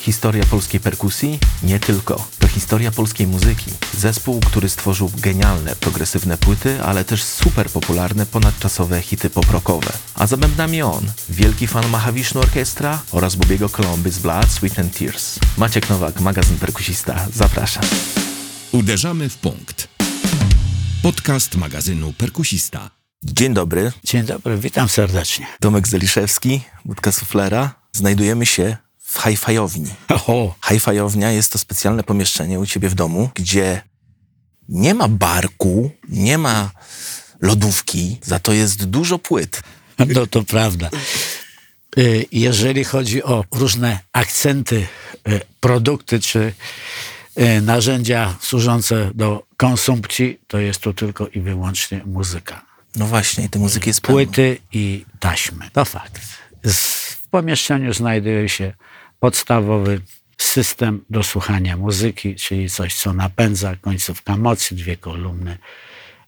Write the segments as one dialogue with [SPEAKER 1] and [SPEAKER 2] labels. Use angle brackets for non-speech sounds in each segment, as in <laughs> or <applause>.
[SPEAKER 1] Historia polskiej perkusji? Nie tylko. To historia polskiej muzyki. Zespół, który stworzył genialne, progresywne płyty, ale też super popularne, ponadczasowe hity poprokowe. A za bębnami on, wielki fan Mahavishnu Orkiestra oraz Bobiego Colomby z Blood, Sweet and Tears. Maciek Nowak, magazyn perkusista. Zapraszam.
[SPEAKER 2] Uderzamy w punkt. Podcast magazynu Perkusista.
[SPEAKER 1] Dzień dobry.
[SPEAKER 3] Dzień dobry, witam serdecznie.
[SPEAKER 1] Tomek Zeliszewski, Budka Suflera. Znajdujemy się w hi-fiowni. Hi-fiownia jest to specjalne pomieszczenie u ciebie w domu, gdzie nie ma barku, nie ma lodówki, za to jest dużo płyt.
[SPEAKER 3] no to prawda. Y, Jeżeli chodzi o różne akcenty, y, produkty czy y, narzędzia służące do konsumpcji, to jest tu tylko i wyłącznie muzyka.
[SPEAKER 1] No właśnie, tej muzyki jest pełno.
[SPEAKER 3] Płyty i taśmy. To fakt. W pomieszczeniu znajduje się podstawowy system do słuchania muzyki, czyli coś, co napędza końcówka mocy, dwie kolumny.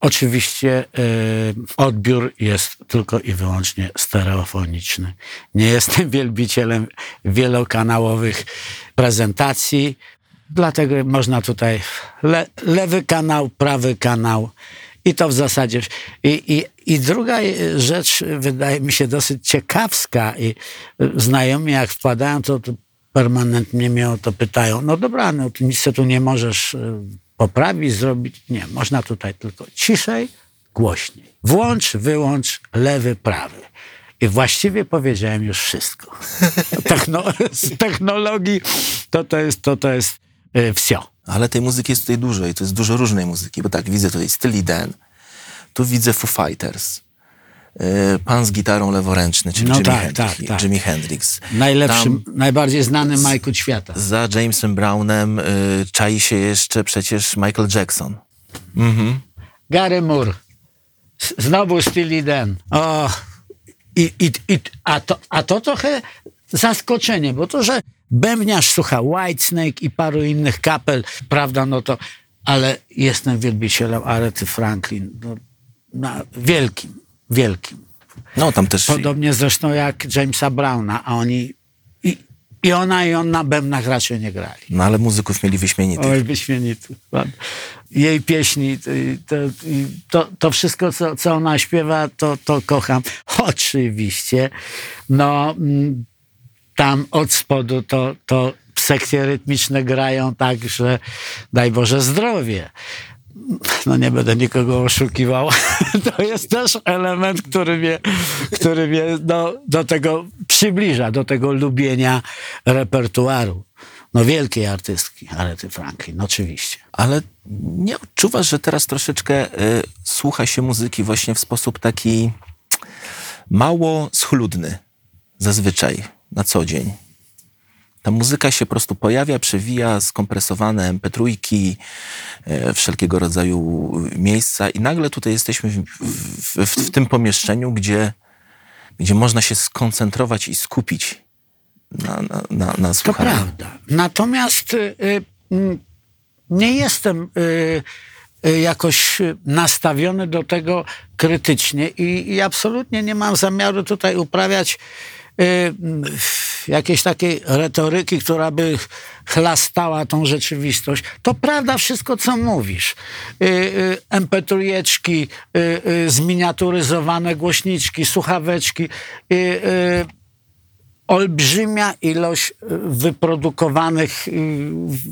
[SPEAKER 3] Oczywiście y, odbiór jest tylko i wyłącznie stereofoniczny. Nie jestem <laughs> wielbicielem wielokanałowych prezentacji, dlatego można tutaj le, lewy kanał, prawy kanał i to w zasadzie. I, i, I druga rzecz wydaje mi się dosyć ciekawska i znajomi jak wpadają, to, to permanentnie mnie o to pytają. No dobra, no ty nic tu nie możesz e, poprawić, zrobić. Nie, można tutaj tylko ciszej, głośniej. Włącz, wyłącz, lewy, prawy. I właściwie powiedziałem już wszystko. <laughs> Techno, z technologii to to jest, to, to jest e, wsio.
[SPEAKER 1] Ale tej muzyki jest tutaj dużo i to jest dużo różnej muzyki, bo tak, widzę tutaj Steely Dan, tu widzę Foo Fighters, yy, pan z gitarą leworęczny, czyli
[SPEAKER 3] No
[SPEAKER 1] Jimi,
[SPEAKER 3] tak,
[SPEAKER 1] Hendrix,
[SPEAKER 3] tak, tak.
[SPEAKER 1] Jimi Hendrix.
[SPEAKER 3] Najlepszym,
[SPEAKER 1] Tam
[SPEAKER 3] najbardziej znany Majku świata.
[SPEAKER 1] za Jamesem Brownem yy, czai się jeszcze przecież Michael Jackson.
[SPEAKER 3] Gary Moore. Znowu Steely Dan. O, i, i, i, a, to, a to trochę zaskoczenie, bo to, że bębniarz słucha Whitesnake i paru innych kapel, prawda, no to, ale jestem wielbicielem Arety Franklin. No, na, wielkim, wielkim.
[SPEAKER 1] No tam też
[SPEAKER 3] Podobnie zresztą jak Jamesa Browna, a oni i, i ona i on na bębnach raczej nie grali.
[SPEAKER 1] No ale muzyków mieli wyśmienitych.
[SPEAKER 3] Oj, wyśmienity. ładnie. Jej pieśni, y, to, i to, to wszystko, co, co ona śpiewa, to, to kocham. Oczywiście, no mm, tam od spodu to, to sekcje rytmiczne grają tak, że daj Boże zdrowie. No nie będę nikogo oszukiwał. <laughs> To jest też element, który mnie, który mnie do, do tego przybliża, do tego lubienia repertuaru. No wielkiej artystki, Arety Franklin, oczywiście.
[SPEAKER 1] Ale nie odczuwasz, że teraz troszeczkę y, słucha się muzyki właśnie w sposób taki mało schludny zazwyczaj na co dzień? Ta muzyka się po prostu pojawia, przewija, skompresowane mp3, y, wszelkiego rodzaju miejsca i nagle tutaj jesteśmy w, w, w, w tym pomieszczeniu, gdzie, gdzie można się skoncentrować i skupić na, na, na, na
[SPEAKER 3] To
[SPEAKER 1] słuchaniu.
[SPEAKER 3] prawda. Natomiast y, y, nie jestem y, jakoś nastawiony do tego krytycznie i, i absolutnie nie mam zamiaru tutaj uprawiać y, jakiejś takiej retoryki, która by chlastała tą rzeczywistość. To prawda wszystko, co mówisz. Y, y, MP3, y, y, zminiaturyzowane głośniczki, słuchaweczki, y, olbrzymia ilość wyprodukowanych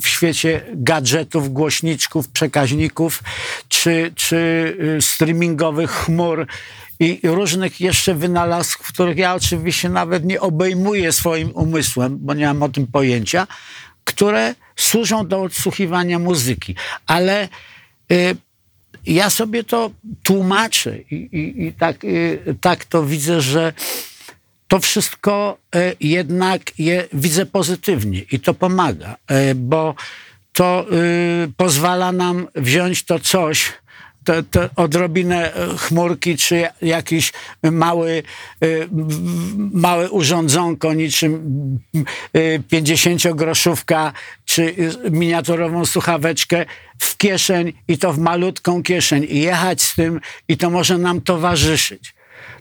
[SPEAKER 3] w świecie gadżetów, głośniczków, przekaźników czy, czy streamingowych chmur i różnych jeszcze wynalazków, których ja oczywiście nawet nie obejmuję swoim umysłem, bo nie mam o tym pojęcia, które służą do odsłuchiwania muzyki. Ale y, ja sobie to tłumaczę i, i, i tak, y, tak to widzę, że to wszystko e, jednak je widzę pozytywnie i to pomaga, e, bo to y, pozwala nam wziąć to coś, to, to odrobinę e, chmurki, czy ja- jakiś mały, w- małe urządzonko niczym y, 50-groszówka, czy y, miniaturową słuchaweczkę w kieszeń i to w malutką kieszeń i jechać z tym i to może nam towarzyszyć.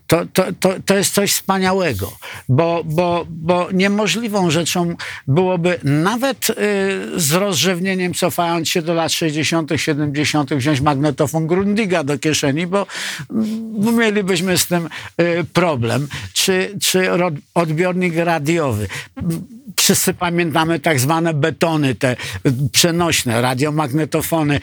[SPEAKER 3] To, to, to, to jest coś wspaniałego, bo, bo, bo niemożliwą rzeczą byłoby nawet y, z rozrzewnieniem, cofając się do lat 60., 70., wziąć magnetofon Grundiga do kieszeni, bo mm, mielibyśmy z tym y, problem. Czy, czy odbiornik radiowy. Wszyscy pamiętamy tak zwane betony, te y, przenośne, radiomagnetofony.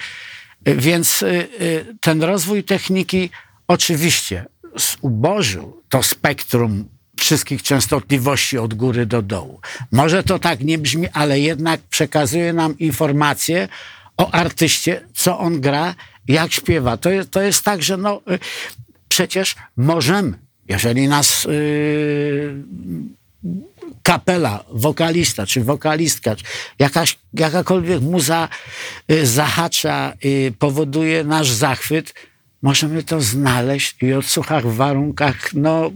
[SPEAKER 3] Y, Więc y, ten rozwój techniki oczywiście zubożył to spektrum wszystkich częstotliwości od góry do dołu. Może to tak nie brzmi, ale jednak przekazuje nam informacje o artyście, co on gra, jak śpiewa. To jest, to jest tak, że no, y, przecież możemy, jeżeli nas y, kapela, wokalista czy wokalistka, czy jakaś, jakakolwiek muza y, zahacza, y, powoduje nasz zachwyt, możemy to znaleźć i odsłuchać w warunkach no,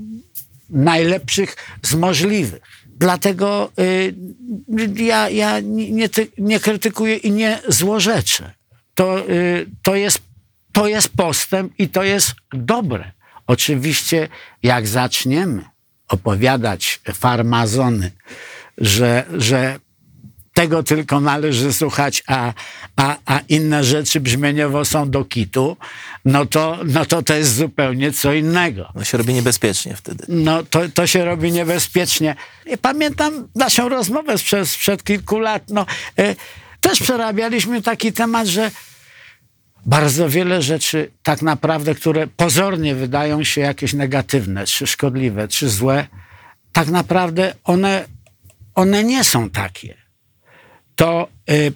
[SPEAKER 3] najlepszych z możliwych. Dlatego y, ja, ja nie, nie, ty- nie krytykuję i nie złorzeczę. To, y, to, jest, to jest postęp i to jest dobre. Oczywiście, jak zaczniemy opowiadać farmazony, że, że tego tylko należy słuchać, a, a, a inne rzeczy brzmieniowo są do kitu, no to, no to to jest zupełnie co innego.
[SPEAKER 1] No się robi niebezpiecznie wtedy.
[SPEAKER 3] No to, to się robi niebezpiecznie. I pamiętam naszą rozmowę sprzed, sprzed kilku lat. No, e, też przerabialiśmy taki temat, że bardzo wiele rzeczy tak naprawdę, które pozornie wydają się jakieś negatywne, czy szkodliwe, czy złe, tak naprawdę one, one nie są takie. To y,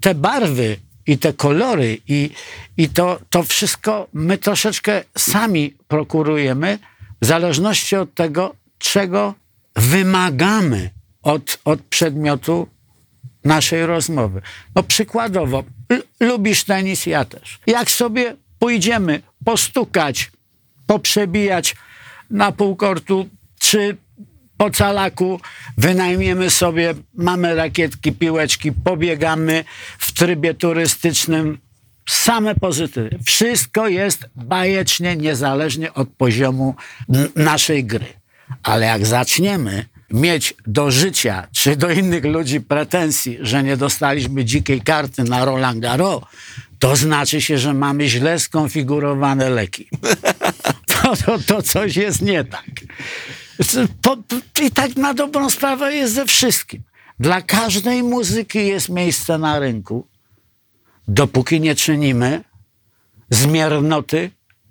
[SPEAKER 3] te barwy i te kolory i, i to, to wszystko my troszeczkę sami prokurujemy w zależności od tego, czego wymagamy od, od przedmiotu naszej rozmowy. No przykładowo, lubisz tenis, ja też. Jak sobie pójdziemy postukać, poprzebijać na półkortu, czy po calaku wynajmiemy sobie, mamy rakietki, piłeczki, pobiegamy w trybie turystycznym, same pozytywy. Wszystko jest bajecznie, niezależnie od poziomu naszej gry. Ale jak zaczniemy mieć do życia czy do innych ludzi pretensji, że nie dostaliśmy dzikiej karty na Roland Garros, to znaczy się, że mamy źle skonfigurowane leki. <laughs> To, to, to coś jest nie tak. Po, I tak na dobrą sprawę jest ze wszystkim. Dla każdej muzyki jest miejsce na rynku, dopóki nie czynimy z miernoty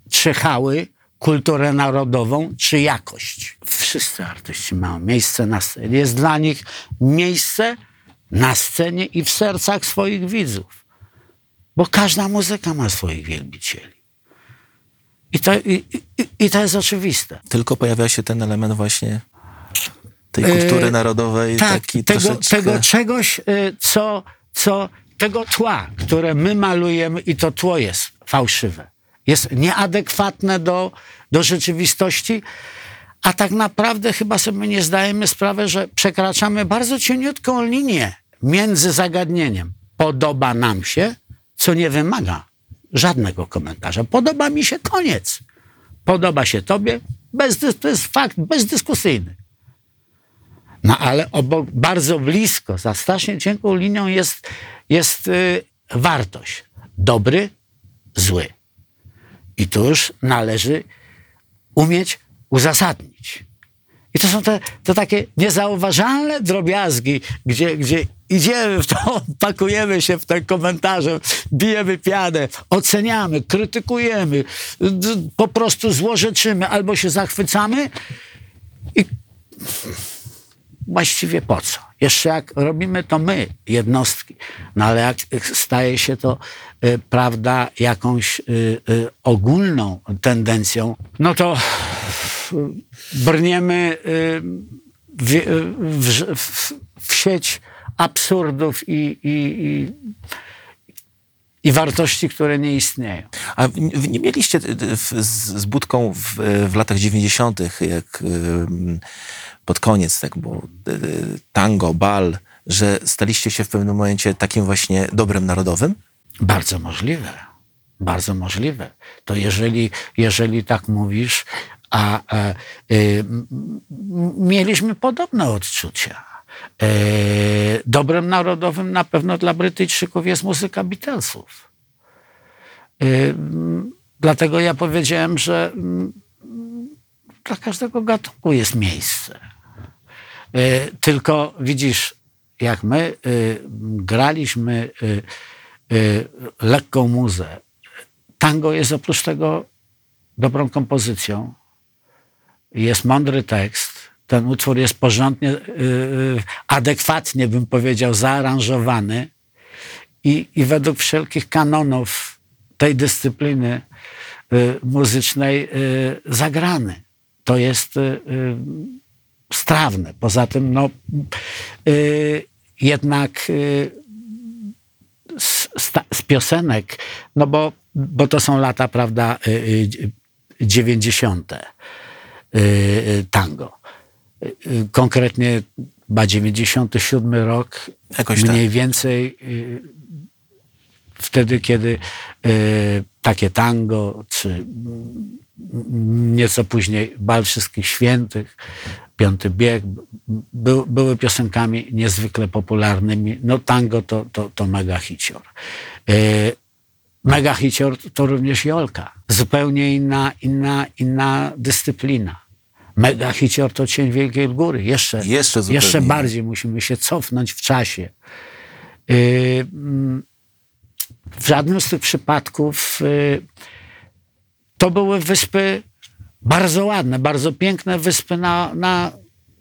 [SPEAKER 3] czy chały kulturę narodową czy jakość. Wszyscy artyści mają miejsce na scenie. Jest dla nich miejsce na scenie i w sercach swoich widzów. Bo każda muzyka ma swoich wielbicieli. I to, i, i, i to jest oczywiste.
[SPEAKER 1] Tylko pojawia się ten element właśnie tej kultury
[SPEAKER 3] E,
[SPEAKER 1] narodowej.
[SPEAKER 3] tak,
[SPEAKER 1] taki
[SPEAKER 3] tego,
[SPEAKER 1] troszeczkę...
[SPEAKER 3] tego czegoś, y, co, co, tego tła, które my malujemy i to tło jest fałszywe. Jest nieadekwatne do, do rzeczywistości, a tak naprawdę chyba sobie nie zdajemy sprawy, że przekraczamy bardzo cieniutką linię między zagadnieniem podoba nam się, co nie wymaga żadnego komentarza. Podoba mi się, koniec. Podoba się tobie, bez, to jest fakt bezdyskusyjny. No ale obok, bardzo blisko, za strasznie cienką linią jest, jest y, wartość. Dobry, zły. I tu już należy umieć uzasadnić. I to są te, te takie niezauważalne drobiazgi, gdzie, gdzie idziemy w to, <laughs> pakujemy się w te komentarze, bijemy pianę, oceniamy, krytykujemy, po prostu złorzeczymy albo się zachwycamy i właściwie po co? Jeszcze jak robimy to my, jednostki, no ale jak staje się to, y, prawda, jakąś y, y, ogólną tendencją, no to brniemy w, w, w, w sieć absurdów i, i, i, i wartości, które nie istnieją.
[SPEAKER 1] A nie mieliście y, w, z, Budką w, w latach 90., jak ym, pod koniec, tak było y, tango, bal, że staliście się w pewnym momencie takim właśnie dobrem narodowym?
[SPEAKER 3] Bardzo możliwe. Bardzo możliwe. To jeżeli, jeżeli tak mówisz, a e, y, mieliśmy podobne odczucia. E, dobrem narodowym na pewno dla Brytyjczyków jest muzyka Beatlesów. E, dlatego ja powiedziałem, że mm, dla każdego gatunku jest miejsce. E, Tylko widzisz, jak my graliśmy lekką muzę, tango jest oprócz tego dobrą kompozycją, jest mądry tekst, ten utwór jest porządnie, y, y, adekwatnie bym powiedział, zaaranżowany i, i według wszelkich kanonów tej dyscypliny y, muzycznej zagrany. To jest strawne. Poza tym, no, jednak z, z, piosenek, no bo, bo to są lata, prawda, 90. y, tango. Konkretnie chyba 97 rok,
[SPEAKER 1] Jakoś tak.
[SPEAKER 3] mniej więcej y, wtedy, kiedy y, takie tango, czy nieco później Bal Wszystkich Świętych, Piąty Bieg, by, były piosenkami niezwykle popularnymi. No tango to, to, to mega hicior. Y, mega hicior to również Jolka. Zupełnie inna, inna, inna dyscyplina. Mega hicior to Cień Wielkiej Góry. Jeszcze,
[SPEAKER 1] Jeszcze
[SPEAKER 3] jeszcze bardziej musimy się cofnąć w czasie. Y, mm, w żadnym z tych przypadków y, to były wyspy bardzo ładne, bardzo piękne wyspy na, na,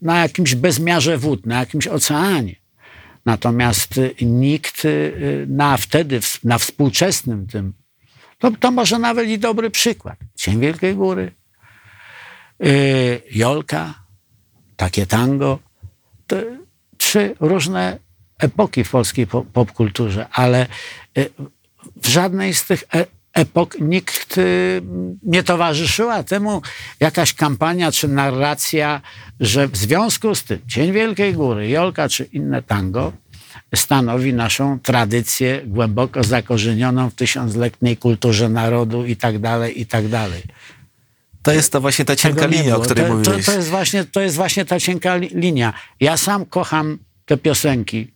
[SPEAKER 3] na jakimś bezmiarze wód, na jakimś oceanie. Natomiast y, nikt na wtedy, na współczesnym tym, to, to może nawet i dobry przykład. Cień Wielkiej Góry, y, Jolka, takie tango. To trzy różne epoki w polskiej po- popkulturze, ale y, w żadnej z tych e- epok nikt nie towarzyszyła temu jakaś kampania czy narracja, że w związku z tym Cień Wielkiej Góry, Jolka czy inne tango stanowi naszą tradycję głęboko zakorzenioną w tysiącletniej kulturze narodu i tak dalej, i tak dalej.
[SPEAKER 1] To jest to właśnie ta cienka linia, o której
[SPEAKER 3] to, to,
[SPEAKER 1] mówiłeś.
[SPEAKER 3] to, jest właśnie, to jest właśnie ta cienka li- linia. Ja sam kocham te piosenki.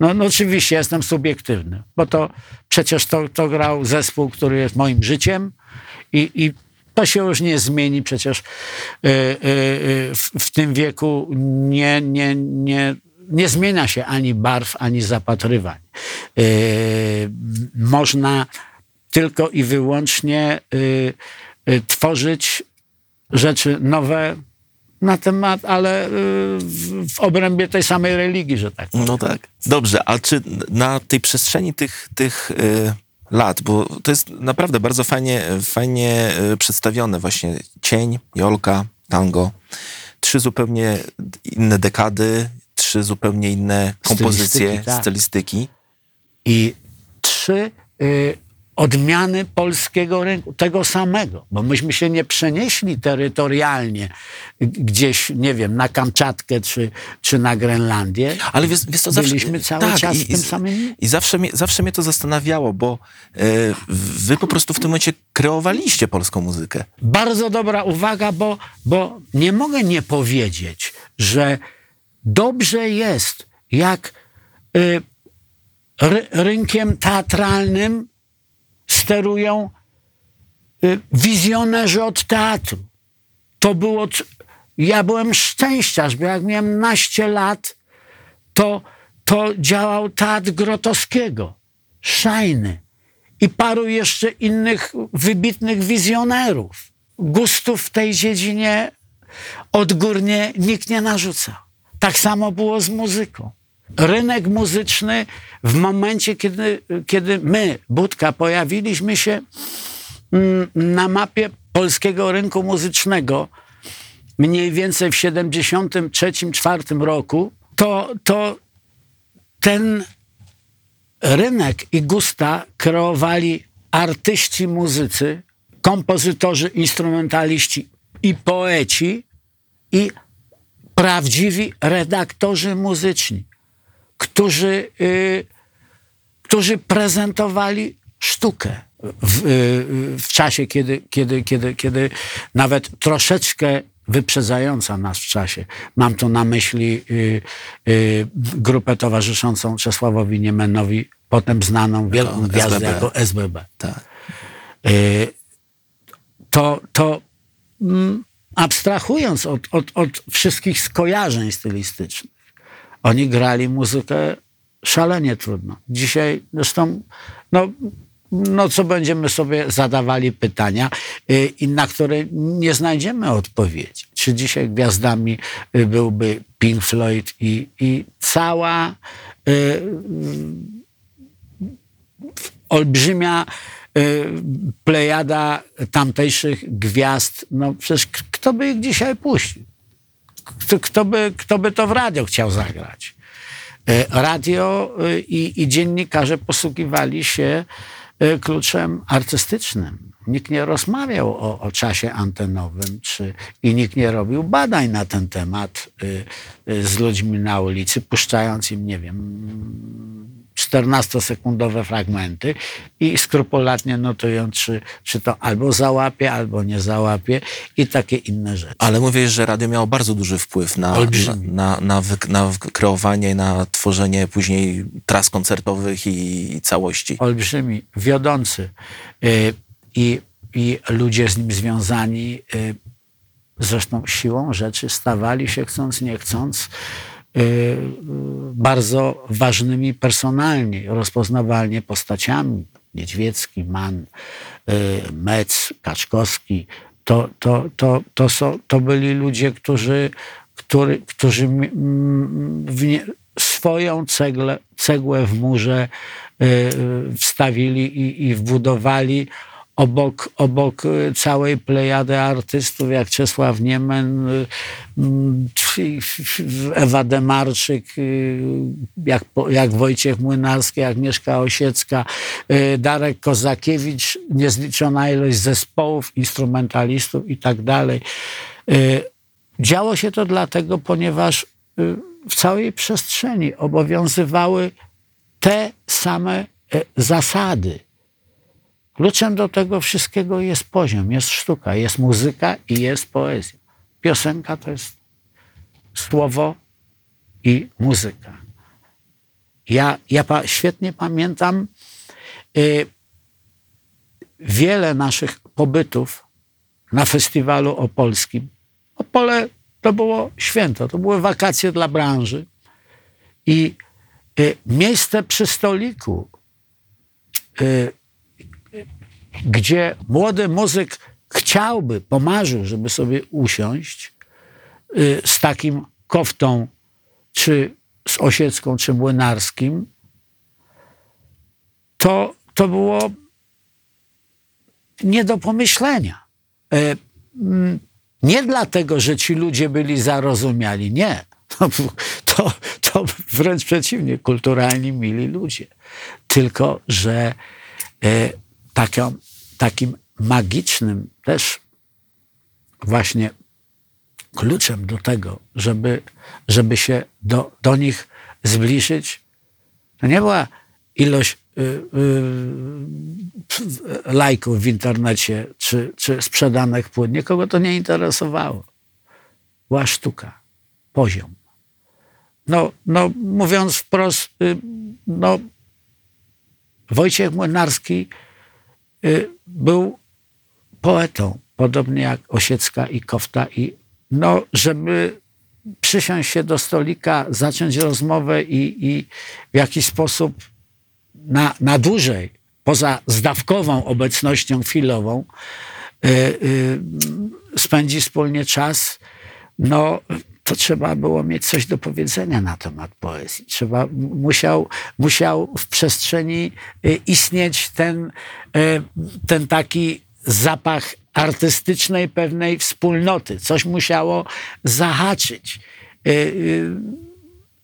[SPEAKER 3] No, no oczywiście jestem subiektywny, bo to przecież to, to grał zespół, który jest moim życiem i, i to się już nie zmieni. Przecież y, y, y, w, w tym wieku nie, nie, nie, nie zmienia się ani barw, ani zapatrywań. Y, można tylko i wyłącznie y, y, tworzyć rzeczy nowe na temat, ale y, w, obrębie tej samej religii, że tak powiem.
[SPEAKER 1] No tak. Dobrze, a czy na tej przestrzeni tych, tych y, lat, bo to jest naprawdę bardzo fajnie, fajnie y, przedstawione właśnie cień, Jolka, tango, trzy zupełnie inne dekady, trzy zupełnie inne kompozycje,
[SPEAKER 3] Stylistyki, tak.
[SPEAKER 1] stylistyki.
[SPEAKER 3] I trzy y, odmiany polskiego rynku, tego samego, bo myśmy się nie przenieśli terytorialnie gdzieś, nie wiem, na Kamczatkę czy, czy na Grenlandię.
[SPEAKER 1] Ale wiesz, wiesz co, zawsze...
[SPEAKER 3] Byliśmy cały czas w tym samym...
[SPEAKER 1] I zawsze mnie, zawsze mnie to zastanawiało, bo e, wy po prostu w tym momencie kreowaliście polską muzykę.
[SPEAKER 3] Bardzo dobra uwaga, bo, bo nie mogę nie powiedzieć, że dobrze jest, jak y, ry, rynkiem teatralnym sterują y, wizjonerzy od teatru. To było. Ja byłem szczęściarz, bo jak miałem naście lat, to, to działał teatr Grotowskiego, Szajny i paru jeszcze innych wybitnych wizjonerów. Gustów w tej dziedzinie odgórnie nikt nie narzucał. Tak samo było z muzyką. Rynek muzyczny w momencie, kiedy, kiedy my, Budka, pojawiliśmy się mm, na mapie polskiego rynku muzycznego mniej więcej w 73-4 roku, to, to ten rynek i gusta kreowali artyści, muzycy, kompozytorzy, instrumentaliści i poeci i prawdziwi redaktorzy muzyczni, którzy, y, którzy prezentowali sztukę. w, y, w czasie, kiedy, kiedy, kiedy, kiedy nawet troszeczkę wyprzedzająca nas w czasie. Mam tu na myśli y, y, grupę towarzyszącą Czesławowi Niemenowi, potem znaną wielką gwiazdę
[SPEAKER 1] SBB.
[SPEAKER 3] jako SBB.
[SPEAKER 1] Tak.
[SPEAKER 3] Y, to, to mm, abstrahując od, od, od wszystkich skojarzeń stylistycznych, oni grali muzykę szalenie trudno. Dzisiaj zresztą, no, no co będziemy sobie zadawali pytania, y, i na które nie znajdziemy odpowiedzi. Czy dzisiaj gwiazdami y, byłby Pink Floyd i, i cała y, olbrzymia y, plejada tamtejszych gwiazd, no przecież kto by ich dzisiaj puścił? Kto, kto, by, kto by to w radio chciał zagrać? Y, Radio y, i, i dziennikarze posługiwali się y, kluczem artystycznym. Nikt nie rozmawiał o, o czasie antenowym, czy, i nikt nie robił badań na ten temat y, y, z ludźmi na ulicy, puszczając im, nie wiem, 14-sekundowe fragmenty i skrupulatnie notując, czy, czy to albo załapie, albo nie załapie i takie inne rzeczy.
[SPEAKER 1] Ale mówisz, że radio miało bardzo duży wpływ na, na, na, na, wy, na kreowanie, na tworzenie później tras koncertowych i, i całości.
[SPEAKER 3] Olbrzymi, wiodący y, i, i ludzie z nim związani y, zresztą siłą rzeczy stawali się chcąc, nie chcąc bardzo ważnymi personalnie, rozpoznawalnie postaciami. Niedźwiecki, Mann, y, Metz, Kaczkowski. To, to, to, to, to byli ludzie, którzy, który, którzy mm, wnie, swoją cegle, cegłę w murze y, y, wstawili i, i wbudowali obok, obok y, całej plejady artystów, jak Czesław Niemen, y, mm, Ewa Demarczyk, y, jak, jak Wojciech Młynarski, jak Mieszka Osiecka, Darek Kozakiewicz, niezliczona ilość zespołów, instrumentalistów i tak dalej. Działo się to dlatego, ponieważ w całej przestrzeni obowiązywały te same e, zasady. Kluczem do tego wszystkiego jest poziom, jest sztuka, jest muzyka i jest poezja. Piosenka to jest słowo i muzyka. Ja, ja pa, świetnie pamiętam y, wiele naszych pobytów na festiwalu opolskim. Opole to było święto, to były wakacje dla branży. I y, miejsce przy stoliku, y, gdzie młody muzyk chciałby, pomarzył, żeby sobie usiąść y, z takim koftą, czy z osiecką, czy młynarskim, to, to było nie do pomyślenia. E, mm, Nie dlatego, że ci ludzie byli zarozumiali, nie. To, to, to wręcz przeciwnie, kulturalni, mili ludzie. Tylko, że e, taką, takim magicznym też właśnie kluczem do tego, żeby, żeby się do, do nich zbliżyć, to nie była ilość y, y, lajków w internecie czy, czy sprzedanych płyt. Nikogo to nie interesowało. Była sztuka, poziom. No, no mówiąc wprost, y, no, Wojciech Młynarski był poetą, podobnie jak Osiecka i Kofta. I no, żeby przysiąść się do stolika, zacząć rozmowę i, i w jakiś sposób na, na dłużej, poza zdawkową obecnością chwilową, y, y, spędzi wspólnie czas, no to trzeba było mieć coś do powiedzenia na temat poezji. Trzeba, musiał, musiał w przestrzeni y, istnieć ten, y, ten taki zapach artystycznej pewnej wspólnoty. Coś musiało zahaczyć. Y,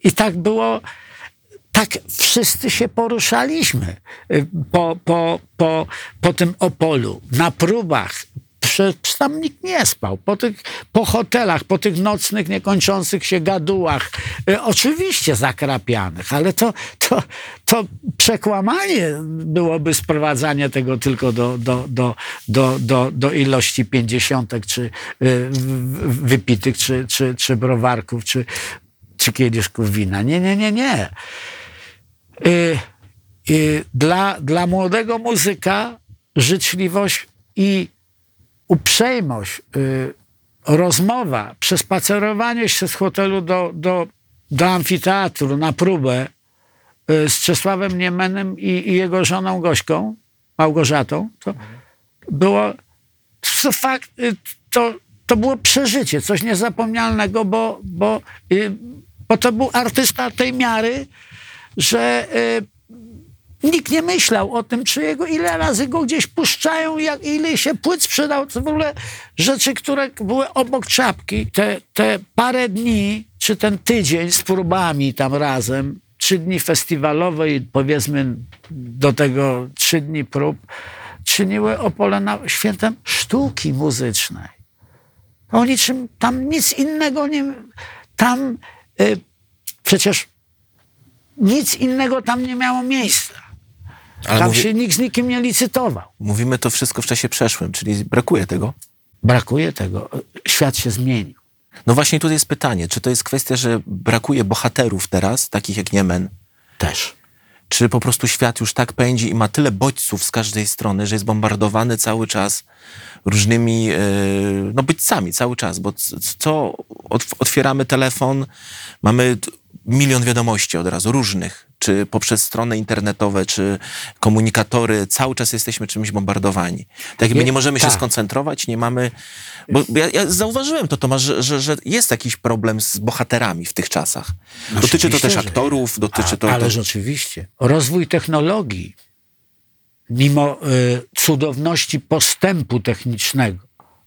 [SPEAKER 3] I tak było, tak wszyscy się poruszaliśmy po, po, po, po tym Opolu, na próbach, przecież tam nikt nie spał. Po, tych, po hotelach, po tych nocnych, niekończących się gadułach, y, oczywiście zakrapianych, ale to, to, to przekłamanie byłoby sprowadzanie tego tylko do, do, do, do, do, do ilości pięćdziesiątek, czy y, wypitych, czy, czy, czy browarków, czy, czy kieliszków wina. Nie, nie, nie, nie. Y, dla, dla młodego muzyka życzliwość i uprzejmość, y, rozmowa, przespacerowanie się z hotelu do, do, do amfiteatru na próbę y, z Czesławem Niemenem i, i jego żoną Gośką, Małgorzatą, to było to y, to, to było przeżycie, coś niezapomnialnego, bo, bo, bo to był artysta tej miary, że nikt nie myślał o tym, czy jego, ile razy go gdzieś puszczają, jak, ile się płyt sprzedał. To w ogóle rzeczy, które były obok czapki. Te, te parę dni, czy ten tydzień z próbami tam razem, trzy dni festiwalowe i powiedzmy do tego trzy dni prób, czyniły Opole na świętem sztuki muzycznej. O niczym, tam nic innego nie... Tam y, przecież nic innego tam nie miało miejsca.
[SPEAKER 1] Ale
[SPEAKER 3] tam
[SPEAKER 1] mówi,
[SPEAKER 3] się nikt z nikim nie licytował.
[SPEAKER 1] mówimy to wszystko w czasie przeszłym, czyli brakuje tego.
[SPEAKER 3] Brakuje tego. Świat się zmienił.
[SPEAKER 1] No właśnie tutaj jest pytanie, czy to jest kwestia, że brakuje bohaterów teraz, takich jak Niemen,
[SPEAKER 3] Też.
[SPEAKER 1] czy po prostu świat już tak pędzi i ma tyle bodźców z każdej strony, że jest bombardowany cały czas różnymi e, no bodźcami, cały czas, bo co otw- otwieramy telefon, mamy milion wiadomości od razu, różnych, czy poprzez strony internetowe, czy komunikatory, cały czas jesteśmy czymś bombardowani. Tak
[SPEAKER 3] Je-
[SPEAKER 1] nie możemy się
[SPEAKER 3] tak.
[SPEAKER 1] skoncentrować, nie mamy... Bo ja, ja zauważyłem to, Tomasz, że, że, że jest jakiś problem z bohaterami w tych czasach. Dotyczy to też
[SPEAKER 3] że
[SPEAKER 1] aktorów, dotyczy
[SPEAKER 3] A,
[SPEAKER 1] to...
[SPEAKER 3] ale
[SPEAKER 1] to...
[SPEAKER 3] rzeczywiście. Rozwój technologii, mimo y, cudowności postępu technicznego,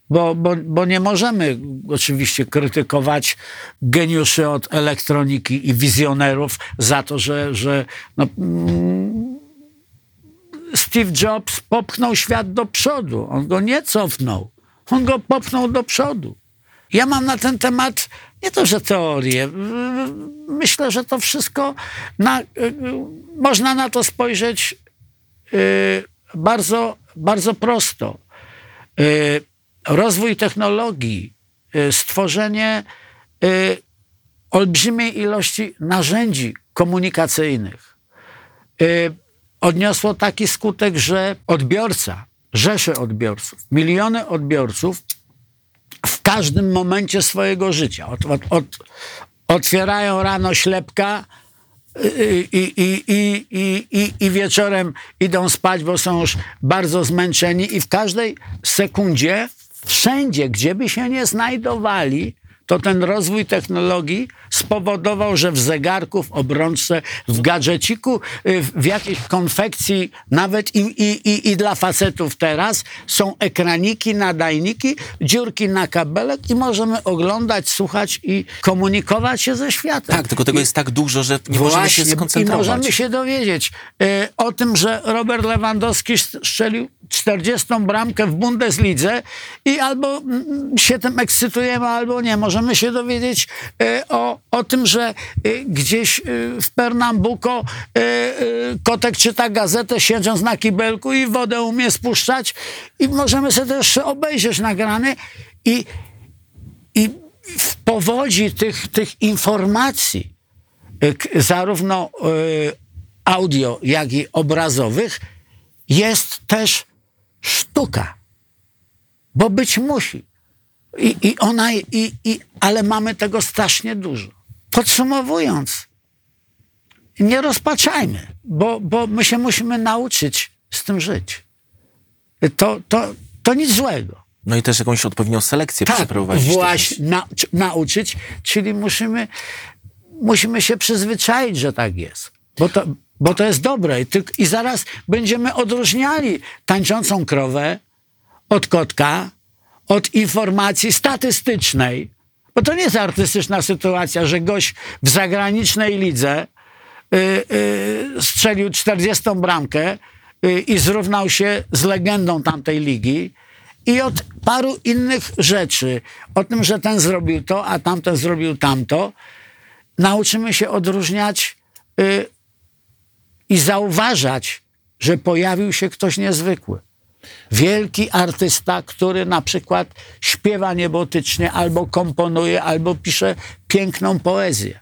[SPEAKER 3] bo, bo, bo nie możemy oczywiście krytykować geniuszy od elektroniki i wizjonerów za to, że, że no, mm, Steve Jobs popchnął świat do przodu. On go nie cofnął. On go popchnął do przodu. Ja mam na ten temat nie to, że teorię. Myślę, że to wszystko na, y, y, można na to spojrzeć y, bardzo, bardzo prosto. Rozwój technologii, y, stworzenie y, olbrzymiej ilości narzędzi komunikacyjnych y, odniosło taki skutek, że odbiorca, rzesze odbiorców, miliony odbiorców w każdym momencie swojego życia. Od, od, od, otwierają rano ślepka i, i, i, i, i, i wieczorem idą spać, bo są już bardzo zmęczeni i w każdej sekundzie, wszędzie, gdzie by się nie znajdowali, to ten rozwój technologii spowodował, że w zegarku, w obrączce, w gadżeciku, y, w jakiejś konfekcji, nawet i, i, i, i dla facetów teraz, są ekraniki, nadajniki, dziurki na kabelek i możemy oglądać, słuchać i komunikować się ze światem.
[SPEAKER 1] Tak, tylko tego jest tak dużo, że nie możemy się
[SPEAKER 3] Właśnie,
[SPEAKER 1] skoncentrować.
[SPEAKER 3] I możemy się dowiedzieć e, o tym, że Robert Lewandowski strzelił 40 bramkę w Bundeslidze i albo mm, się tym ekscytujemy, albo nie. Możemy się dowiedzieć e, o, o tym, że e, gdzieś e, w Pernambuco kotek czyta gazetę siedząc na kibelku i wodę umie spuszczać i możemy sobie też obejrzeć nagrane i, i w powodzi tych, tych informacji zarówno audio, jak i obrazowych, jest też sztuka. Bo być musi. I, i ona, i, i, ale mamy tego strasznie dużo. Podsumowując, nie rozpaczajmy, bo, bo my się musimy nauczyć z tym żyć. To, to, to nic złego
[SPEAKER 1] No i też jakąś odpowiednią selekcję
[SPEAKER 3] tak,
[SPEAKER 1] przeprowadzić.
[SPEAKER 3] właśnie na, czy- nauczyć, czyli musimy, musimy się przyzwyczaić, że tak jest. Bo to, bo to jest dobre. I, tyk- I zaraz będziemy odróżniali tańczącą krowę od kotka, od informacji statystycznej. Bo to nie jest artystyczna sytuacja, że gość w zagranicznej lidze y, y, strzelił 40 bramkę y, i zrównał się z legendą tamtej ligi i od paru innych rzeczy. O tym, że ten zrobił to, a tamten zrobił tamto. Nauczymy się odróżniać y, i zauważać, że pojawił się ktoś niezwykły. Wielki artysta, który na przykład śpiewa niebotycznie, albo komponuje, albo pisze piękną poezję.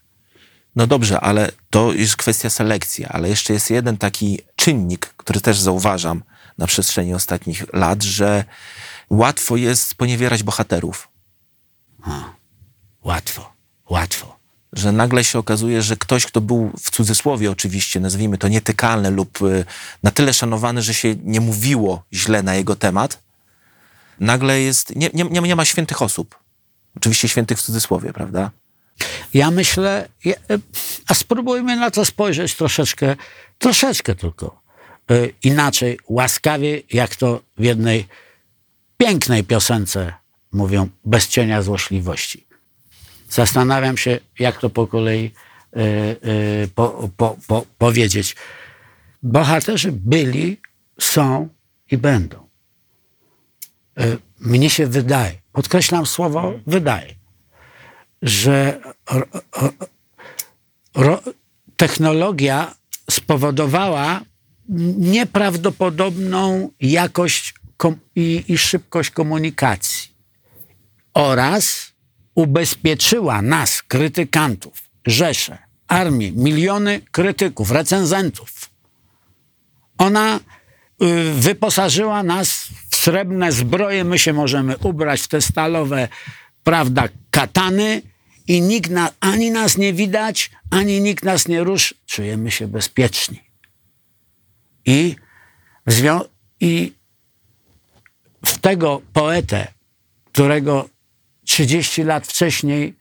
[SPEAKER 1] No dobrze, ale to jest kwestia selekcji, ale jeszcze jest jeden taki czynnik, który też zauważam na przestrzeni ostatnich lat, że łatwo jest sponiewierać bohaterów.
[SPEAKER 3] Łatwo, łatwo.
[SPEAKER 1] Że nagle się okazuje, że ktoś, kto był w cudzysłowie oczywiście, nazwijmy to nietykalny lub y, na tyle szanowany, że się nie mówiło źle na jego temat, nagle jest, nie, nie, nie ma świętych osób. Oczywiście świętych w cudzysłowie, prawda?
[SPEAKER 3] Ja myślę, e, a spróbujmy na to spojrzeć troszeczkę, troszeczkę tylko y, inaczej, łaskawie, jak to w jednej pięknej piosence mówią, bez cienia złośliwości. Zastanawiam się, jak to po kolei y, y, po, po, po, powiedzieć. Bohaterzy byli, są i będą. Y, mnie się wydaje, podkreślam słowo wydaje, że ro, ro, technologia spowodowała nieprawdopodobną jakość i, i szybkość komunikacji oraz ubezpieczyła nas, krytykantów, rzesze, armię, miliony krytyków, recenzentów. Ona y, wyposażyła nas w srebrne zbroje, my się możemy ubrać w te stalowe, prawda, katany i nikt na, ani nas nie widać, ani nikt nas nie ruszy. Czujemy się bezpieczni. I w, i w tego poetę, którego 30 lat wcześniej,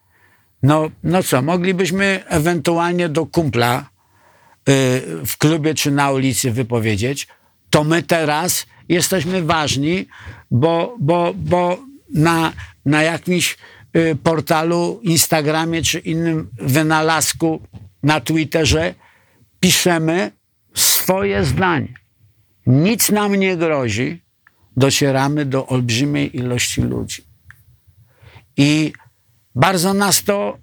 [SPEAKER 3] no, no co, moglibyśmy ewentualnie do kumpla y, w klubie czy na ulicy wypowiedzieć, to my teraz jesteśmy ważni, bo, bo, bo na, na jakimś y, portalu, Instagramie czy innym wynalazku na Twitterze piszemy swoje zdanie. Nic nam nie grozi, docieramy do olbrzymiej ilości ludzi. I bardzo nas to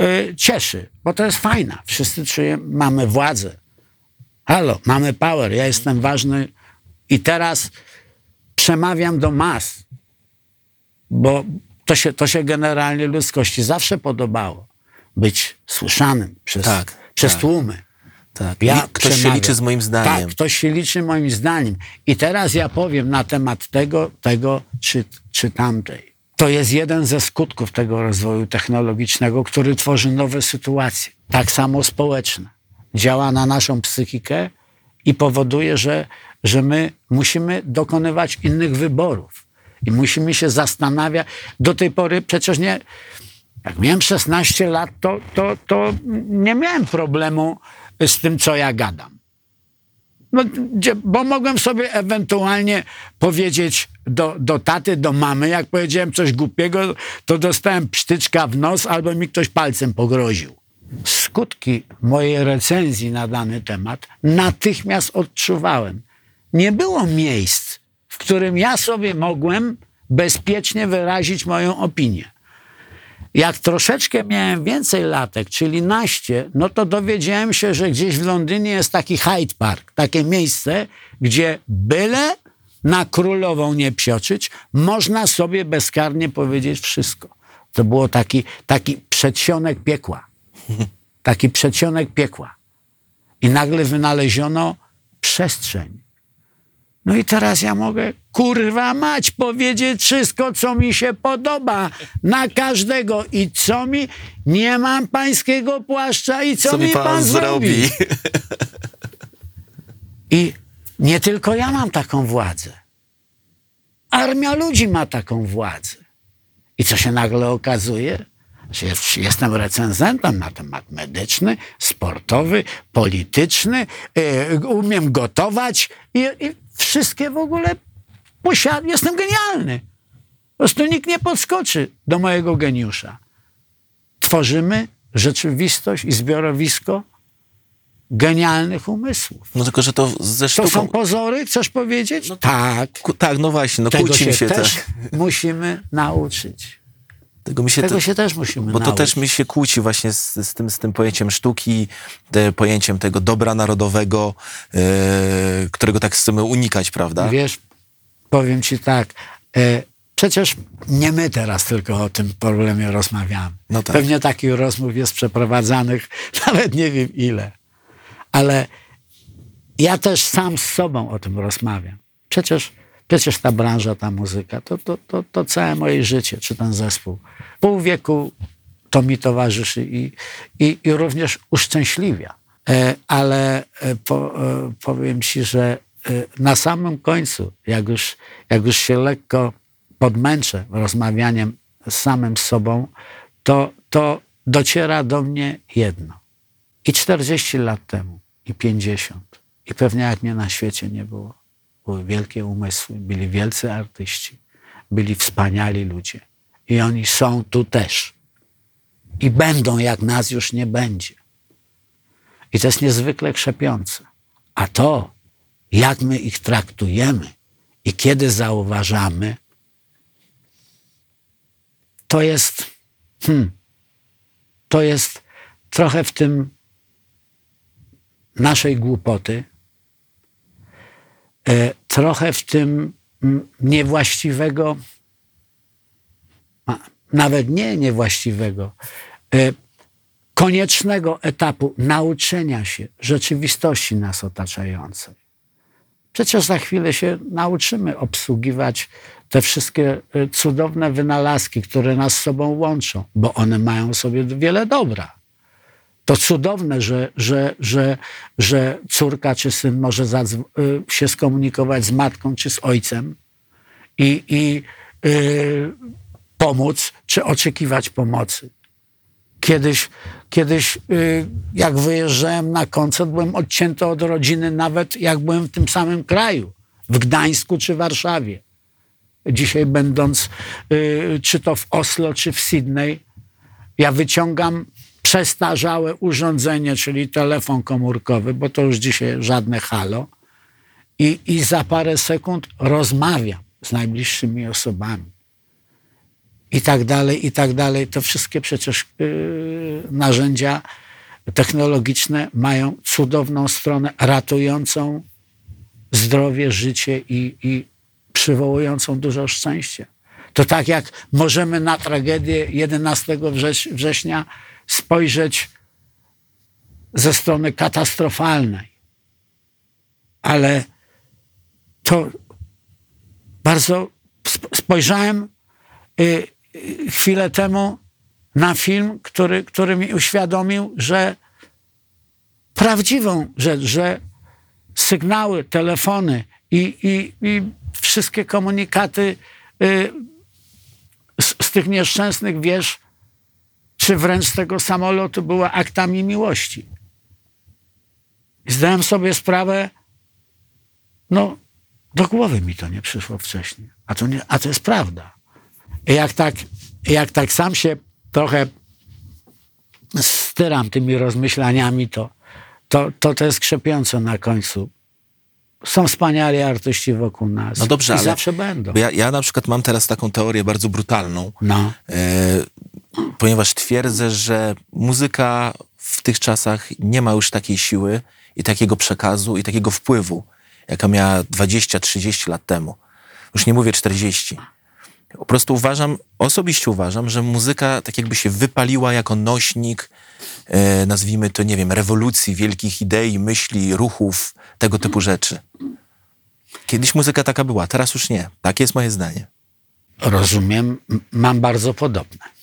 [SPEAKER 3] y, cieszy, bo to jest fajne. Wszyscy czujemy, mamy władzę. Halo, mamy power, ja jestem ważny i teraz przemawiam do mas, bo to się, to się generalnie ludzkości zawsze podobało. Być słyszanym przez,
[SPEAKER 1] Tak,
[SPEAKER 3] przez
[SPEAKER 1] tak.
[SPEAKER 3] tłumy.
[SPEAKER 1] Tak.
[SPEAKER 3] Ja
[SPEAKER 1] ktoś się
[SPEAKER 3] przemawiam.
[SPEAKER 1] liczy z moim zdaniem.
[SPEAKER 3] Tak, ktoś się liczy moim zdaniem. I teraz ja powiem na temat tego, tego czy, czy tamtej. To jest jeden ze skutków tego rozwoju technologicznego, który tworzy nowe sytuacje, tak samo społeczne. Działa na naszą psychikę i powoduje, że, że my musimy dokonywać innych wyborów. I musimy się zastanawiać. Do tej pory przecież nie. Jak miałem 16 lat, to, to, to nie miałem problemu z tym, co ja gadam. No, bo mogłem sobie ewentualnie powiedzieć do, do taty, do mamy, jak powiedziałem coś głupiego, to dostałem psztyczka w nos albo mi ktoś palcem pogroził. Skutki mojej recenzji na dany temat natychmiast odczuwałem. Nie było miejsc, w którym ja sobie mogłem bezpiecznie wyrazić moją opinię. Jak troszeczkę miałem więcej latek, czyli naście, no to dowiedziałem się, że gdzieś w Londynie jest taki Hyde Park, takie miejsce, gdzie byle na królową nie psioczyć, można sobie bezkarnie powiedzieć wszystko. To było taki, taki przedsionek piekła. Taki przedsionek piekła. I nagle wynaleziono przestrzeń. No i teraz ja mogę, kurwa mać, powiedzieć wszystko, co mi się podoba, na każdego i co mi, nie mam pańskiego płaszcza i co, mi pan, zrobi. <laughs> I nie tylko ja mam taką władzę. Armia ludzi ma taką władzę. I co się nagle okazuje? Jestem recenzentem na temat medyczny, sportowy, polityczny, yy, umiem gotować i, i wszystkie w ogóle posiadam. Jestem genialny. Po prostu nikt nie podskoczy do mojego geniusza. Tworzymy rzeczywistość i zbiorowisko genialnych umysłów.
[SPEAKER 1] No tylko, że to ze
[SPEAKER 3] To
[SPEAKER 1] sztuką...
[SPEAKER 3] są pozory, chcesz powiedzieć? tak.
[SPEAKER 1] Ku- Tak, no właśnie, no
[SPEAKER 3] Tego
[SPEAKER 1] kłócimy
[SPEAKER 3] się
[SPEAKER 1] się
[SPEAKER 3] też
[SPEAKER 1] tak.
[SPEAKER 3] musimy nauczyć.
[SPEAKER 1] Tego mi się
[SPEAKER 3] Tego
[SPEAKER 1] te-
[SPEAKER 3] się też musimy
[SPEAKER 1] Bo to
[SPEAKER 3] nauczyć.
[SPEAKER 1] też mi się kłóci właśnie z, z, tym, z tym pojęciem sztuki, te, pojęciem tego dobra narodowego, e, którego tak chcemy unikać, prawda?
[SPEAKER 3] Wiesz, powiem ci tak, e, przecież nie my teraz tylko o tym problemie rozmawiamy.
[SPEAKER 1] No tak.
[SPEAKER 3] Pewnie takich rozmów jest przeprowadzanych <laughs> nawet nie wiem ile. Ale ja też sam z sobą o tym rozmawiam. Przecież, przecież ta branża, ta muzyka, to, to, to, to całe moje życie, czy ten zespół. Pół wieku to mi towarzyszy i, i, i również uszczęśliwia. E, ale e, po, e, powiem ci, że na samym końcu, jak już, jak już się lekko podmęczę rozmawianiem z samym sobą, to, to dociera do mnie jedno. I 40 lat temu, i 50, i pewnie jak mnie na świecie nie było. Były wielkie umysły, byli wielcy artyści, byli wspaniali ludzie. I oni są tu też. I będą, jak nas już nie będzie. I to jest niezwykle krzepiące. A to, jak my ich traktujemy i kiedy zauważamy, to jest, hmm, to jest trochę w tym naszej głupoty, trochę w tym niewłaściwego, nawet nie niewłaściwego, e, koniecznego etapu nauczenia się rzeczywistości nas otaczającej. Przecież za chwilę się nauczymy obsługiwać te wszystkie e, cudowne wynalazki, które nas z sobą łączą, bo one mają sobie wiele dobra. To cudowne, że, że, że, że córka czy syn może y, się skomunikować z matką czy z ojcem i, i y, pomóc, czy oczekiwać pomocy. Kiedyś, kiedyś y, jak wyjeżdżałem na koncert, byłem odcięty od rodziny, nawet jak byłem w tym samym kraju, w Gdańsku czy Warszawie. Dzisiaj będąc y, czy to w Oslo, czy w Sydney, ja wyciągam przestarzałe urządzenie, czyli telefon komórkowy, bo to już dzisiaj żadne halo, i, i za parę sekund rozmawiam z najbliższymi osobami. I tak dalej, i tak dalej. To wszystkie przecież yy, narzędzia technologiczne mają cudowną stronę ratującą zdrowie, życie i, i przywołującą dużo szczęścia. To tak jak możemy na tragedię 11 wrześ- września spojrzeć ze strony katastrofalnej. Ale to bardzo sp- spojrzałem y, y, chwilę temu na film, który, który mi uświadomił, że prawdziwą rzecz, że sygnały, telefony i, i, i wszystkie komunikaty y, z, z tych nieszczęsnych wież, czy wręcz tego samolotu były aktami miłości. I zdałem sobie sprawę, no do głowy mi to nie przyszło wcześniej. A to, nie, a to jest prawda. I jak tak, jak tak sam się trochę styram tymi rozmyślaniami, to to, to, to jest krzepiące na końcu. Są wspaniali artyści wokół nas.
[SPEAKER 1] No dobrze,
[SPEAKER 3] I
[SPEAKER 1] ale
[SPEAKER 3] zawsze będą.
[SPEAKER 1] Ja, ja na przykład mam teraz taką teorię bardzo brutalną,
[SPEAKER 3] No.
[SPEAKER 1] e, ponieważ twierdzę, że muzyka w tych czasach nie ma już takiej siły i takiego przekazu i takiego wpływu, jaka miała 20-30 lat temu. Już nie mówię 40. Po prostu uważam, osobiście uważam, że muzyka tak jakby się wypaliła jako nośnik, e, nazwijmy to, nie wiem, rewolucji, wielkich idei, myśli, ruchów, tego typu rzeczy. Kiedyś muzyka taka była, teraz już nie. Takie jest moje zdanie.
[SPEAKER 3] Rozumiem, mam bardzo podobne.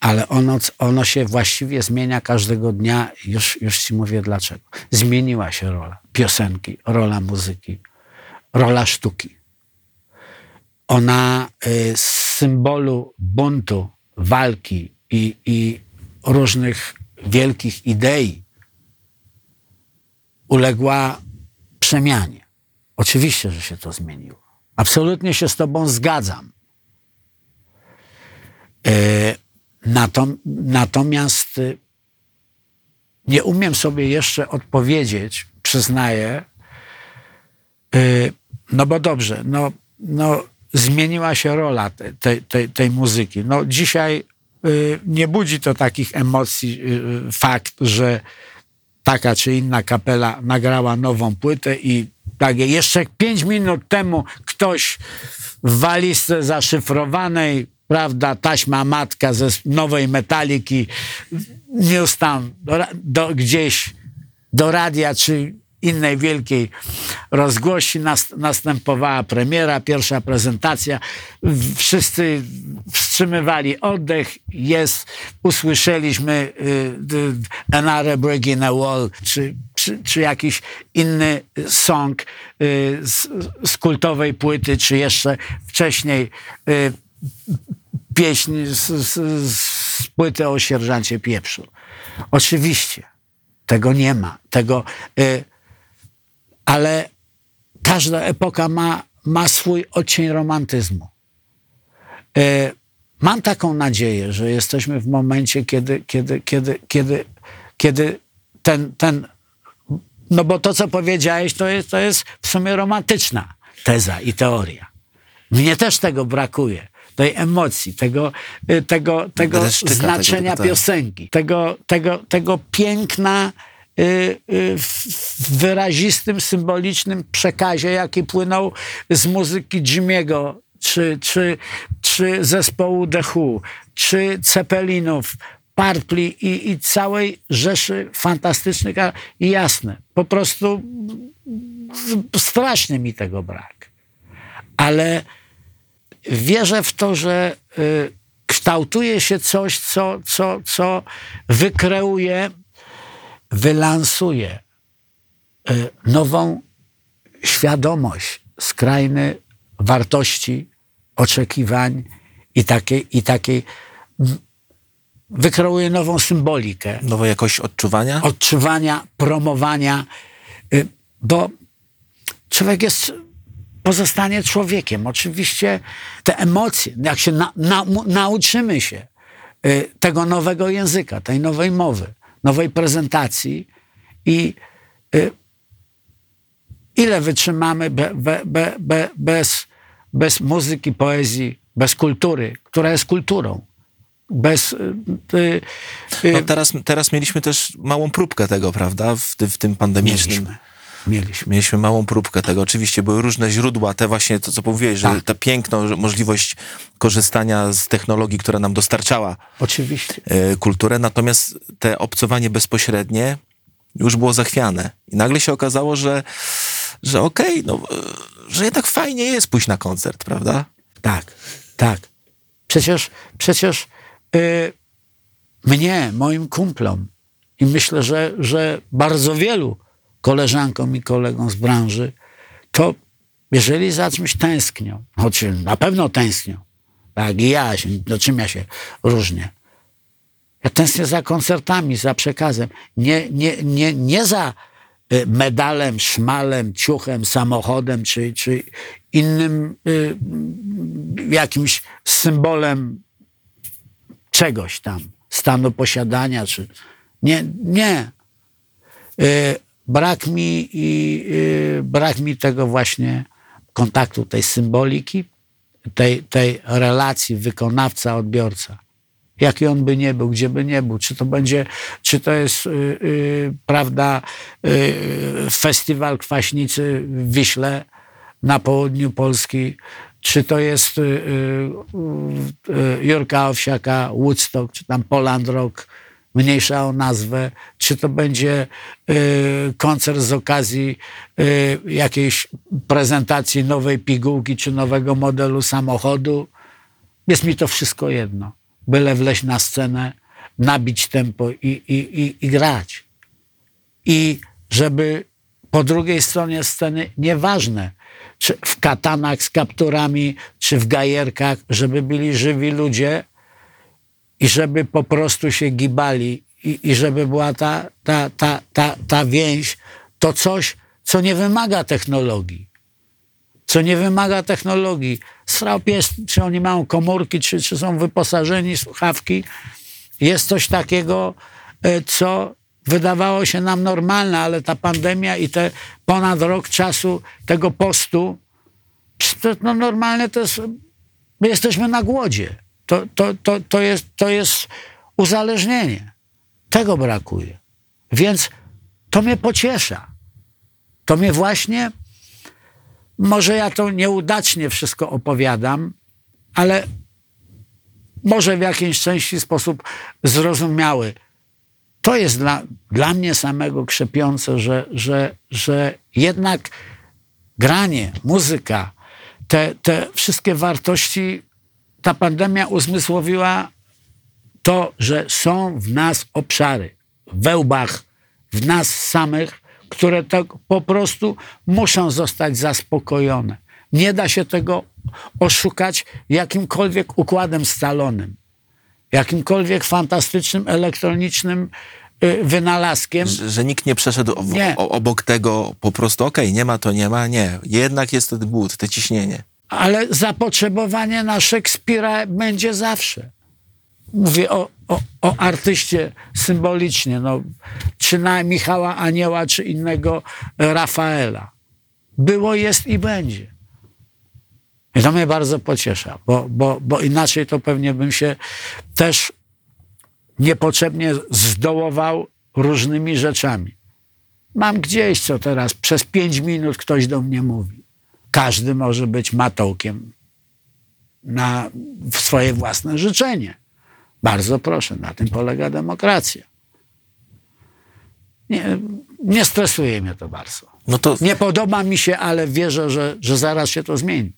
[SPEAKER 3] Ale ono, ono się właściwie zmienia każdego dnia. Już, już ci mówię dlaczego. Zmieniła się rola piosenki, rola muzyki, rola sztuki. Ona y, z symbolu buntu, walki i, i różnych wielkich idei uległa przemianie. Oczywiście, że się to zmieniło. Absolutnie się z Tobą zgadzam. Natom, natomiast e, nie umiem sobie jeszcze odpowiedzieć, przyznaję, y, no bo dobrze, no, no zmieniła się rola te, tej, tej, tej muzyki. No dzisiaj y, nie budzi to takich emocji y, fakt, że taka czy inna kapela nagrała nową płytę i tak jeszcze pięć minut temu ktoś w walizce zaszyfrowanej, prawda, taśma matka ze nowej metaliki niósł tam do, do, gdzieś do radia czy innej wielkiej rozgłosi nas, następowała premiera, pierwsza prezentacja. Wszyscy wstrzymywali oddech. Jest, usłyszeliśmy y, Another Break in a Wall, czy, czy, czy jakiś inny song y, z, z kultowej płyty, czy jeszcze wcześniej y, pieśń z, z, z płyty o sierżancie pieprzu. Oczywiście. Tego nie ma. Tego, y, ale każda epoka ma, ma swój odcień romantyzmu. Y, mam taką nadzieję, że jesteśmy w momencie, kiedy, kiedy, kiedy, kiedy, kiedy ten, ten. No bo to, co powiedziałeś, to jest, to jest w sumie romantyczna teza i teoria. Mnie też tego brakuje tej emocji, tego, y, tego, tego
[SPEAKER 1] Dreszczyka
[SPEAKER 3] znaczenia
[SPEAKER 1] tego,
[SPEAKER 3] piosenki, tego, tego, tego piękna y, y, w wyrazistym, symbolicznym przekazie, jaki płynął z muzyki Jimmy'ego, czy, czy, czy zespołu The Who, czy Ceppelinów, Parpli i, i całej rzeszy fantastycznych, i jasne, po prostu strasznie mi tego brak. Ale wierzę w to, że y, kształtuje się coś, co, co, co wykreuje, wylansuje y, nową świadomość, skrajny wartości, oczekiwań i takiej, i takiej wykreuje nową symbolikę
[SPEAKER 1] Nowa jakość odczuwania?
[SPEAKER 3] odczuwania, promowania, y, bo człowiek jest, pozostanie człowiekiem. Oczywiście te emocje, jak się na, na, nauczymy się y, tego nowego języka, tej nowej mowy, nowej prezentacji i y, ile wytrzymamy be, be, be, be, bez, bez muzyki, poezji, bez kultury, która jest kulturą. Bez, y,
[SPEAKER 1] No teraz, teraz mieliśmy też małą próbkę tego, prawda? W, w tym pandemicznym.
[SPEAKER 3] mieliśmy. Mieliśmy.
[SPEAKER 1] Mieliśmy małą próbkę tego. Oczywiście były różne źródła, te właśnie, to co mówiłeś, że
[SPEAKER 3] Tak.
[SPEAKER 1] ta piękna że możliwość korzystania z technologii, która nam dostarczała
[SPEAKER 3] Oczywiście.
[SPEAKER 1] e, kulturę, natomiast te obcowanie bezpośrednie już było zachwiane. I nagle się okazało, że, że okej, no, e, że jednak fajnie jest pójść na koncert, prawda?
[SPEAKER 3] Tak, tak. Przecież, przecież y, mnie, moim kumplom i myślę, że, że bardzo wielu koleżankom i kolegom z branży, to jeżeli za czymś tęsknią, choć na pewno tęsknią, tak i ja, się, do czym ja się różnię. Ja tęsknię za koncertami, za przekazem. Nie, nie, nie, nie za y, medalem, szmalem, ciuchem, samochodem czy, czy innym y, jakimś symbolem czegoś tam, stanu posiadania, czy nie, nie. Y, brak mi i y, brak mi tego właśnie kontaktu, tej symboliki, tej, tej relacji wykonawca-odbiorca. Jaki on by nie był, gdzie by nie był, czy to będzie, czy to jest, y, y, prawda, festiwal kwaśnicy w Wiśle na południu Polski, czy to jest Jurka Owsiaka, Woodstock, czy tam Poland Rock, mniejsza o nazwę, czy to będzie y, koncert z okazji y, jakiejś prezentacji nowej pigułki, czy nowego modelu samochodu. Jest mi to wszystko jedno. Byle wleźć na scenę, nabić tempo i, i, i, i grać. I żeby po drugiej stronie sceny, nieważne, czy w katanach z kapturami, czy w gajerkach, żeby byli żywi ludzie i żeby po prostu się gibali i, i żeby była ta, ta, ta, ta, ta więź, to coś, co nie wymaga technologii. Co nie wymaga technologii. Srał pies, czy oni mają komórki, czy, czy są wyposażeni słuchawki. Jest coś takiego, e, co wydawało się nam normalne, ale ta pandemia i te ponad rok czasu tego postu, to, no normalne to jest, my jesteśmy na głodzie. To, to, to, to, jest, to jest uzależnienie. Tego brakuje. Więc to mnie pociesza. To mnie właśnie, może ja to nieudacznie wszystko opowiadam, ale może w jakiejś części sposób zrozumiały. To jest dla, dla mnie samego krzepiące, że, że, że jednak granie, muzyka, te, te wszystkie wartości, ta pandemia uzmysłowiła to, że są w nas obszary, we łbach, w nas samych, które tak po prostu muszą zostać zaspokojone. Nie da się tego oszukać jakimkolwiek układem scalonym, jakimkolwiek fantastycznym elektronicznym y, wynalazkiem.
[SPEAKER 1] Że, że nikt nie przeszedł
[SPEAKER 3] Nie.
[SPEAKER 1] obok tego po prostu, okej, nie ma to, nie ma, nie. Jednak jest ten głód, te ciśnienie.
[SPEAKER 3] Ale zapotrzebowanie na Szekspira będzie zawsze. Mówię o, o, o artyście symbolicznie, no, czy na Michała Anioła, czy innego Rafaela. Było, jest i będzie. I to mnie bardzo pociesza, bo, bo, bo inaczej to pewnie bym się też niepotrzebnie zdołował różnymi rzeczami. Mam gdzieś, co teraz przez pięć minut ktoś do mnie mówi. Każdy może być matołkiem na swoje własne życzenie. Bardzo proszę, na tym polega demokracja. Nie, nie stresuje mnie to bardzo.
[SPEAKER 1] No to,
[SPEAKER 3] Nie podoba mi się, ale wierzę, że, że zaraz się to zmieni.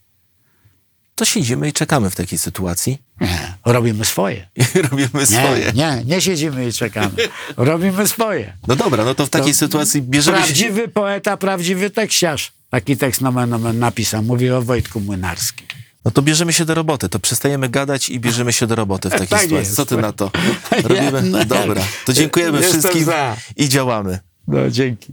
[SPEAKER 1] to siedzimy i czekamy w takiej sytuacji
[SPEAKER 3] Nie, robimy swoje. <laughs>
[SPEAKER 1] robimy
[SPEAKER 3] Nie,
[SPEAKER 1] swoje.
[SPEAKER 3] nie, nie siedzimy i czekamy. Robimy swoje.
[SPEAKER 1] No dobra, no to w takiej
[SPEAKER 3] To
[SPEAKER 1] sytuacji bierzemy się...
[SPEAKER 3] Prawdziwy poeta, prawdziwy tekściarz. Taki tekst nomen omen napisał. Mówi o Wojtku Młynarskim.
[SPEAKER 1] No to bierzemy się do roboty, to przestajemy gadać i bierzemy się do roboty w takiej
[SPEAKER 3] Tak
[SPEAKER 1] sytuacji.
[SPEAKER 3] jest.
[SPEAKER 1] Co ty na to? <laughs> Robimy?
[SPEAKER 3] Jednak.
[SPEAKER 1] Dobra, to dziękujemy
[SPEAKER 3] Jestem
[SPEAKER 1] wszystkim
[SPEAKER 3] za.
[SPEAKER 1] i działamy.
[SPEAKER 3] No, dzięki.